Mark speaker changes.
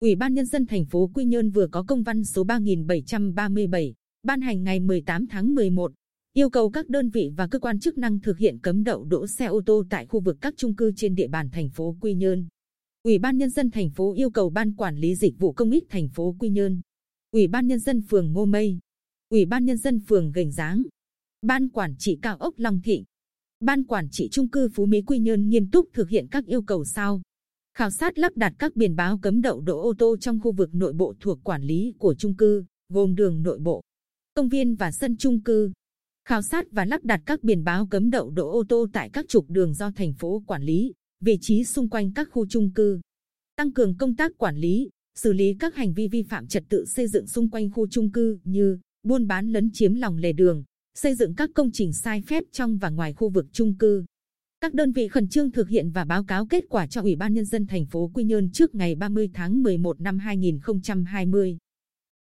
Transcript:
Speaker 1: Ủy ban Nhân dân thành phố Quy Nhơn vừa có công văn số 3737, ban hành ngày 18 tháng 11, yêu cầu các đơn vị và cơ quan chức năng thực hiện cấm đậu đỗ xe ô tô tại khu vực các chung cư trên địa bàn thành phố Quy Nhơn. Ủy ban Nhân dân thành phố yêu cầu Ban Quản lý Dịch vụ Công ích thành phố Quy Nhơn, Ủy ban Nhân dân phường Ngô Mây, Ủy ban Nhân dân phường Gành Giáng, Ban Quản trị Cao ốc Long Thị, Ban Quản trị Trung cư Phú Mỹ Quy Nhơn nghiêm túc thực hiện các yêu cầu sau. Khảo sát lắp đặt các biển báo cấm đậu đỗ ô tô trong khu vực nội bộ thuộc quản lý của trung cư, gồm đường nội bộ, công viên và sân trung cư. Khảo sát và lắp đặt các biển báo cấm đậu đỗ ô tô tại các trục đường do thành phố quản lý, vị trí xung quanh các khu trung cư. Tăng cường công tác quản lý, xử lý các hành vi vi phạm trật tự xây dựng xung quanh khu trung cư như buôn bán lấn chiếm lòng lề đường, xây dựng các công trình sai phép trong và ngoài khu vực trung cư. Các đơn vị khẩn trương thực hiện và báo cáo kết quả cho Ủy ban Nhân dân thành phố Quy Nhơn trước ngày 30 tháng 11 năm 2020.